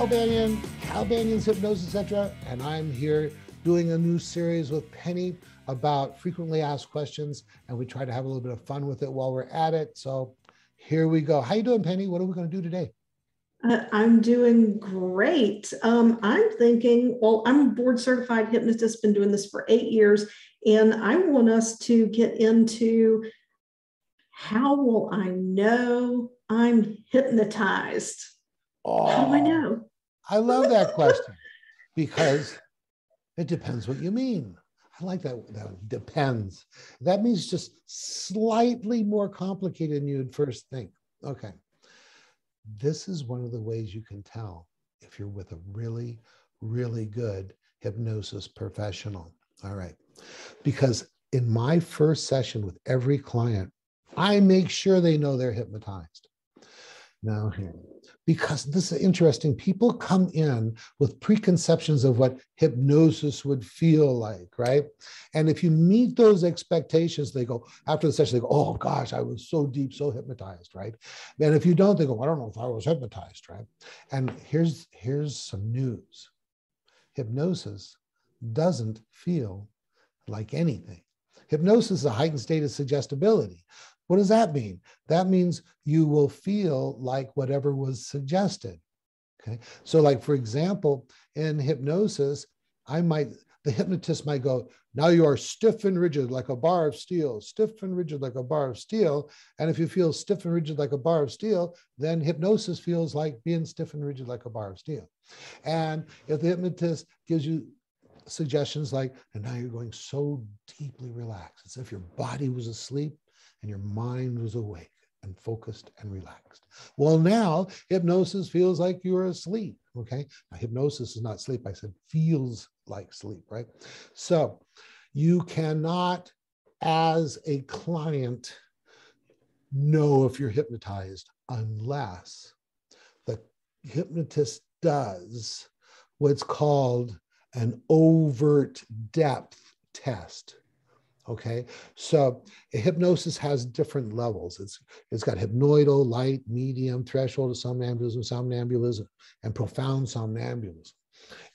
Cal Banyan, Cal Banyan's Hypnosis, etc. And I'm here doing a new series with Penny about frequently asked questions, and we try to have a little bit of fun with it while we're at it. So here we go. How you doing, Penny? What are we going to do today? Uh, I'm doing great. Um, I'm thinking, well, I'm a board certified hypnotist, been doing this for eight years, and I want us to get into how will I know I'm hypnotized? Oh, how do I know? I love that question because it depends what you mean. I like that. That depends. That means just slightly more complicated than you'd first think. Okay. This is one of the ways you can tell if you're with a really, really good hypnosis professional. All right. Because in my first session with every client, I make sure they know they're hypnotized. Now, here, because this is interesting, people come in with preconceptions of what hypnosis would feel like, right? And if you meet those expectations, they go, after the session, they go, oh gosh, I was so deep, so hypnotized, right? And if you don't, they go, I don't know if I was hypnotized, right? And here's, here's some news hypnosis doesn't feel like anything. Hypnosis is a heightened state of suggestibility. What does that mean? That means you will feel like whatever was suggested. Okay. So, like for example, in hypnosis, I might the hypnotist might go, now you are stiff and rigid like a bar of steel, stiff and rigid like a bar of steel. And if you feel stiff and rigid like a bar of steel, then hypnosis feels like being stiff and rigid like a bar of steel. And if the hypnotist gives you suggestions like, and now you're going so deeply relaxed, as if your body was asleep and your mind was awake and focused and relaxed. Well, now hypnosis feels like you're asleep. Okay. Now, hypnosis is not sleep. I said feels like sleep, right? So you cannot, as a client, know if you're hypnotized unless the hypnotist does what's called an overt depth test. Okay, so hypnosis has different levels. It's it's got hypnoidal, light, medium, threshold of somnambulism, somnambulism, and profound somnambulism.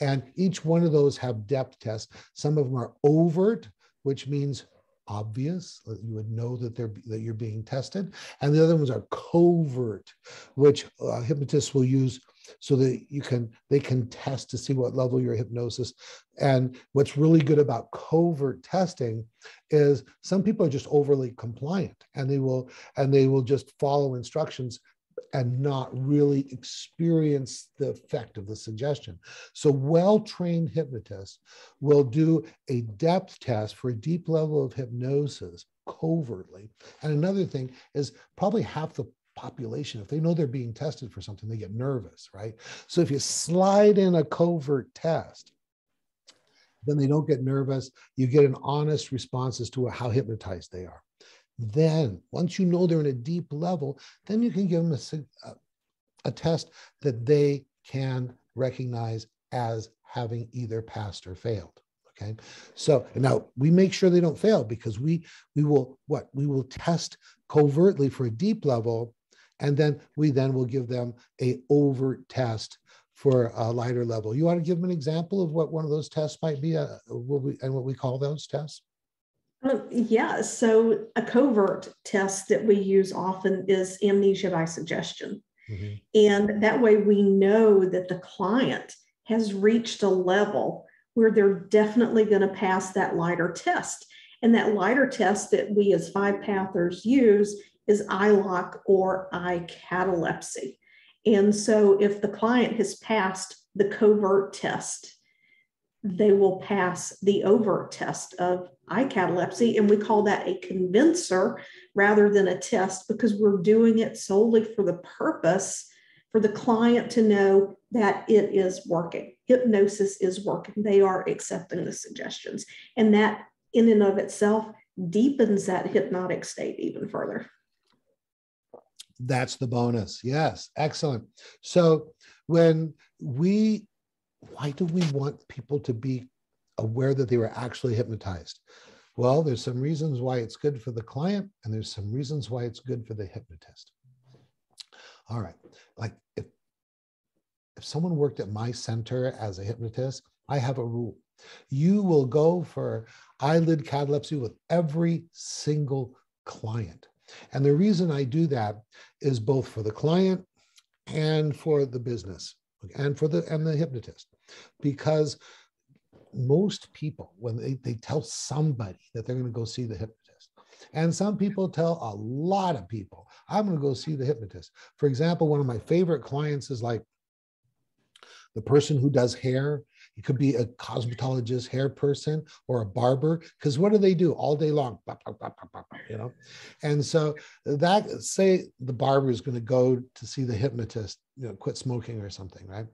And each one of those have depth tests. Some of them are overt, which means obvious you would know that they're that you're being tested. And the other ones are covert which uh, hypnotists will use so that you can they can test to see what level your hypnosis. And what's really good about covert testing is some people are just overly compliant and they will and they will just follow instructions and not really experience the effect of the suggestion. So, well trained hypnotists will do a depth test for a deep level of hypnosis covertly. And another thing is probably half the population, if they know they're being tested for something, they get nervous, right? So, if you slide in a covert test, then they don't get nervous. You get an honest response as to how hypnotized they are. Then, once you know they're in a deep level, then you can give them a, a test that they can recognize as having either passed or failed. Okay. So now we make sure they don't fail because we we will what we will test covertly for a deep level, and then we then will give them a overt test for a lighter level. You want to give them an example of what one of those tests might be, uh, what we, and what we call those tests? Um, yeah, so a covert test that we use often is amnesia by suggestion. Mm-hmm. And that way we know that the client has reached a level where they're definitely going to pass that lighter test. And that lighter test that we as five pathers use is ILOC or eye catalepsy. And so if the client has passed the covert test, they will pass the overt test of eye catalepsy. And we call that a convincer rather than a test because we're doing it solely for the purpose for the client to know that it is working. Hypnosis is working. They are accepting the suggestions. And that, in and of itself, deepens that hypnotic state even further. That's the bonus. Yes, excellent. So when we, why do we want people to be aware that they were actually hypnotized? Well, there's some reasons why it's good for the client, and there's some reasons why it's good for the hypnotist. All right, like if if someone worked at my center as a hypnotist, I have a rule. You will go for eyelid catalepsy with every single client. And the reason I do that is both for the client and for the business and for the and the hypnotist because most people when they, they tell somebody that they're going to go see the hypnotist and some people tell a lot of people i'm going to go see the hypnotist. For example one of my favorite clients is like the person who does hair it could be a cosmetologist, hair person, or a barber. Because what do they do all day long? You know, and so that say the barber is going to go to see the hypnotist, you know, quit smoking or something, right?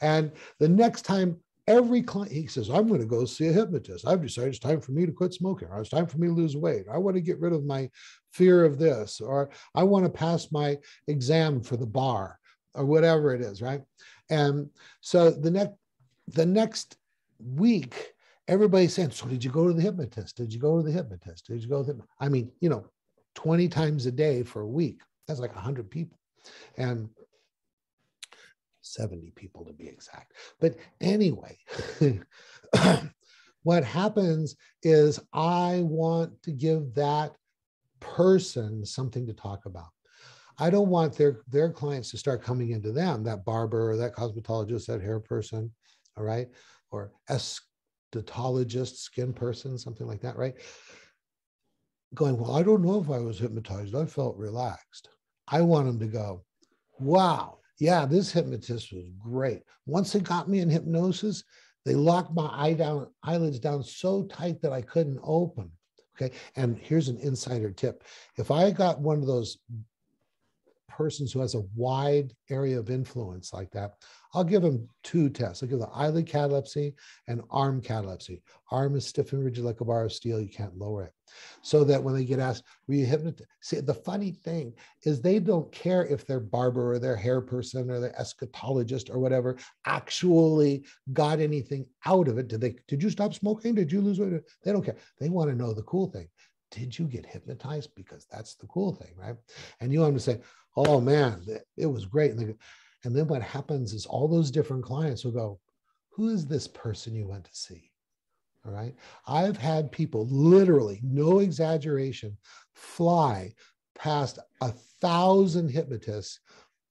And the next time every client he says i'm going to go see a hypnotist i've decided it's time for me to quit smoking or it's time for me to lose weight i want to get rid of my fear of this or i want to pass my exam for the bar or whatever it is right and so the next the next week, everybody's saying, So did you go to the hypnotist? Did you go to the hypnotist? Did you go to the I mean, you know, 20 times a day for a week. That's like 100 people. And 70 people to be exact. But anyway, what happens is I want to give that person something to talk about. I don't want their their clients to start coming into them, that barber or that cosmetologist, that hair person, all right, or esthetologist, skin person, something like that, right? Going, well, I don't know if I was hypnotized. I felt relaxed. I want them to go, wow, yeah, this hypnotist was great. Once they got me in hypnosis, they locked my eye down, eyelids down so tight that I couldn't open. Okay. And here's an insider tip. If I got one of those persons who has a wide area of influence like that, I'll give them two tests. I'll give the eyelid catalepsy and arm catalepsy. Arm is stiff and rigid like a bar of steel. You can't lower it. So that when they get asked, were you hypnotized? See, the funny thing is they don't care if their barber or their hair person or their esthetologist or whatever actually got anything out of it. Did they, did you stop smoking? Did you lose weight? They don't care. They want to know the cool thing. Did you get hypnotized? Because that's the cool thing, right? And you want to say, oh man, it was great. And, they, and then what happens is all those different clients will go, who is this person you went to see? All right. I've had people literally, no exaggeration, fly past a thousand hypnotists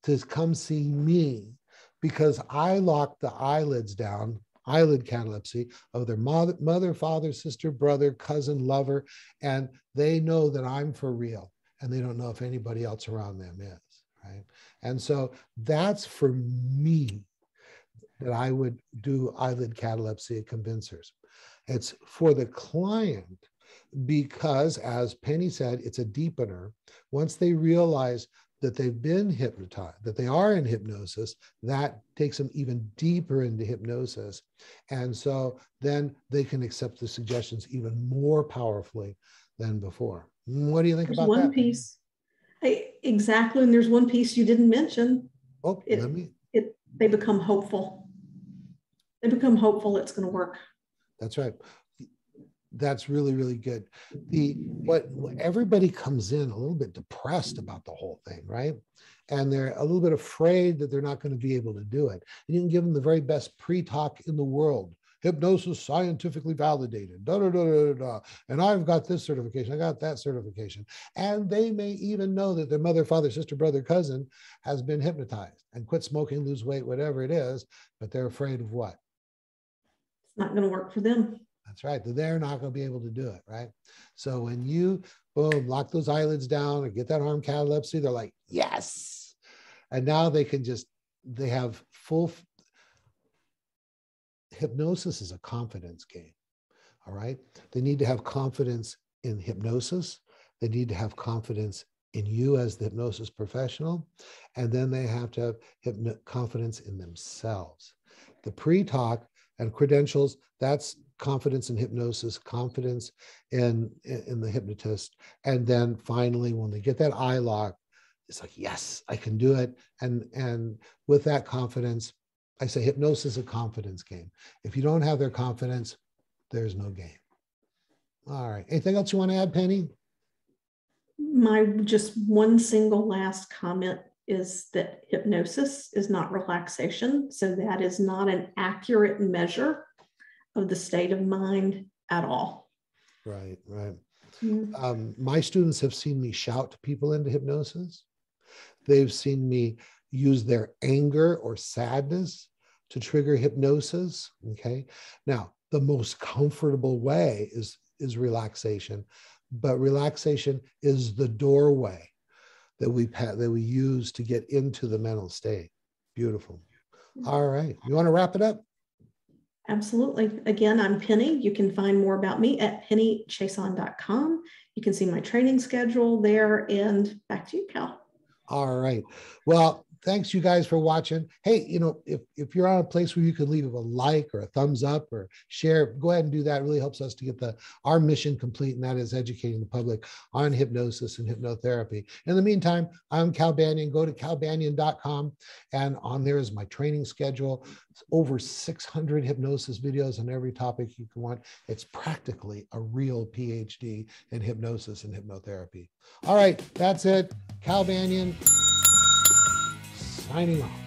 to come see me because I locked the eyelids down, eyelid catalepsy of their mother, mother, father, sister, brother, cousin, lover, and they know that I'm for real and they don't know if anybody else around them is, right? And so that's for me that I would do eyelid catalepsy at convincers. It's for the client because, as Penny said, it's a deepener. Once they realize that they've been hypnotized, that they are in hypnosis, that takes them even deeper into hypnosis. And so then they can accept the suggestions even more powerfully than before. What do you think about that? there's about one that? piece. Hey, exactly. And there's one piece you didn't mention. Oh, it, let me. It, they become hopeful. They become hopeful it's going to work. That's right. That's really, really good. The what everybody comes in a little bit depressed about the whole thing, right? And they're a little bit afraid that they're not going to be able to do it. And you can give them the very best pre-talk in the world hypnosis scientifically validated, da, da, da, da, da, and I've got this certification, I got that certification. And they may even know that their mother, father, sister, brother, cousin has been hypnotized and quit smoking, lose weight, whatever it is, but they're afraid of what? It's not going to work for them. That's right. They're not going to be able to do it, right? So when you boom, lock those eyelids down or get that arm catalepsy, they're like, yes. And now they can just, they have full hypnosis is a confidence game. All right. They need to have confidence in hypnosis. They need to have confidence in you as the hypnosis professional. And then they have to have hypno- confidence in themselves. The pre talk and credentials, that's confidence in hypnosis, confidence in, in the hypnotist. And then finally, when they get that eye lock, it's like, yes, I can do it. And, and with that confidence, I say hypnosis is a confidence game. If you don't have their confidence, there's no game. All right. Anything else you want to add, Penny? My just one single last comment is that hypnosis is not relaxation. So that is not an accurate measure of the state of mind at all. Right, right. Mm-hmm. Um, my students have seen me shout people into hypnosis. They've seen me use their anger or sadness to trigger hypnosis. Okay. Now, the most comfortable way is, is relaxation, but relaxation is the doorway that we that we use to get into the mental state. Beautiful. Mm-hmm. All right. You want to wrap it up? Absolutely. Again, I'm Penny. You can find more about me at pennychason.com. You can see my training schedule there. And back to you, Cal. All right. Well, thanks you guys for watching. Hey, you know, if, if you're on a place where you can leave a like or a thumbs up or share, go ahead and do that. It really helps us to get the our mission complete, and that is educating the public on hypnosis and hypnotherapy. In the meantime, I'm Cal Banyan. Go to calbanyan.com, and on there is my training schedule. It's over 600 hypnosis videos on every topic you can want. It's practically a real PhD in hypnosis and hypnotherapy. All right, that's it. Cal Banyan signing off.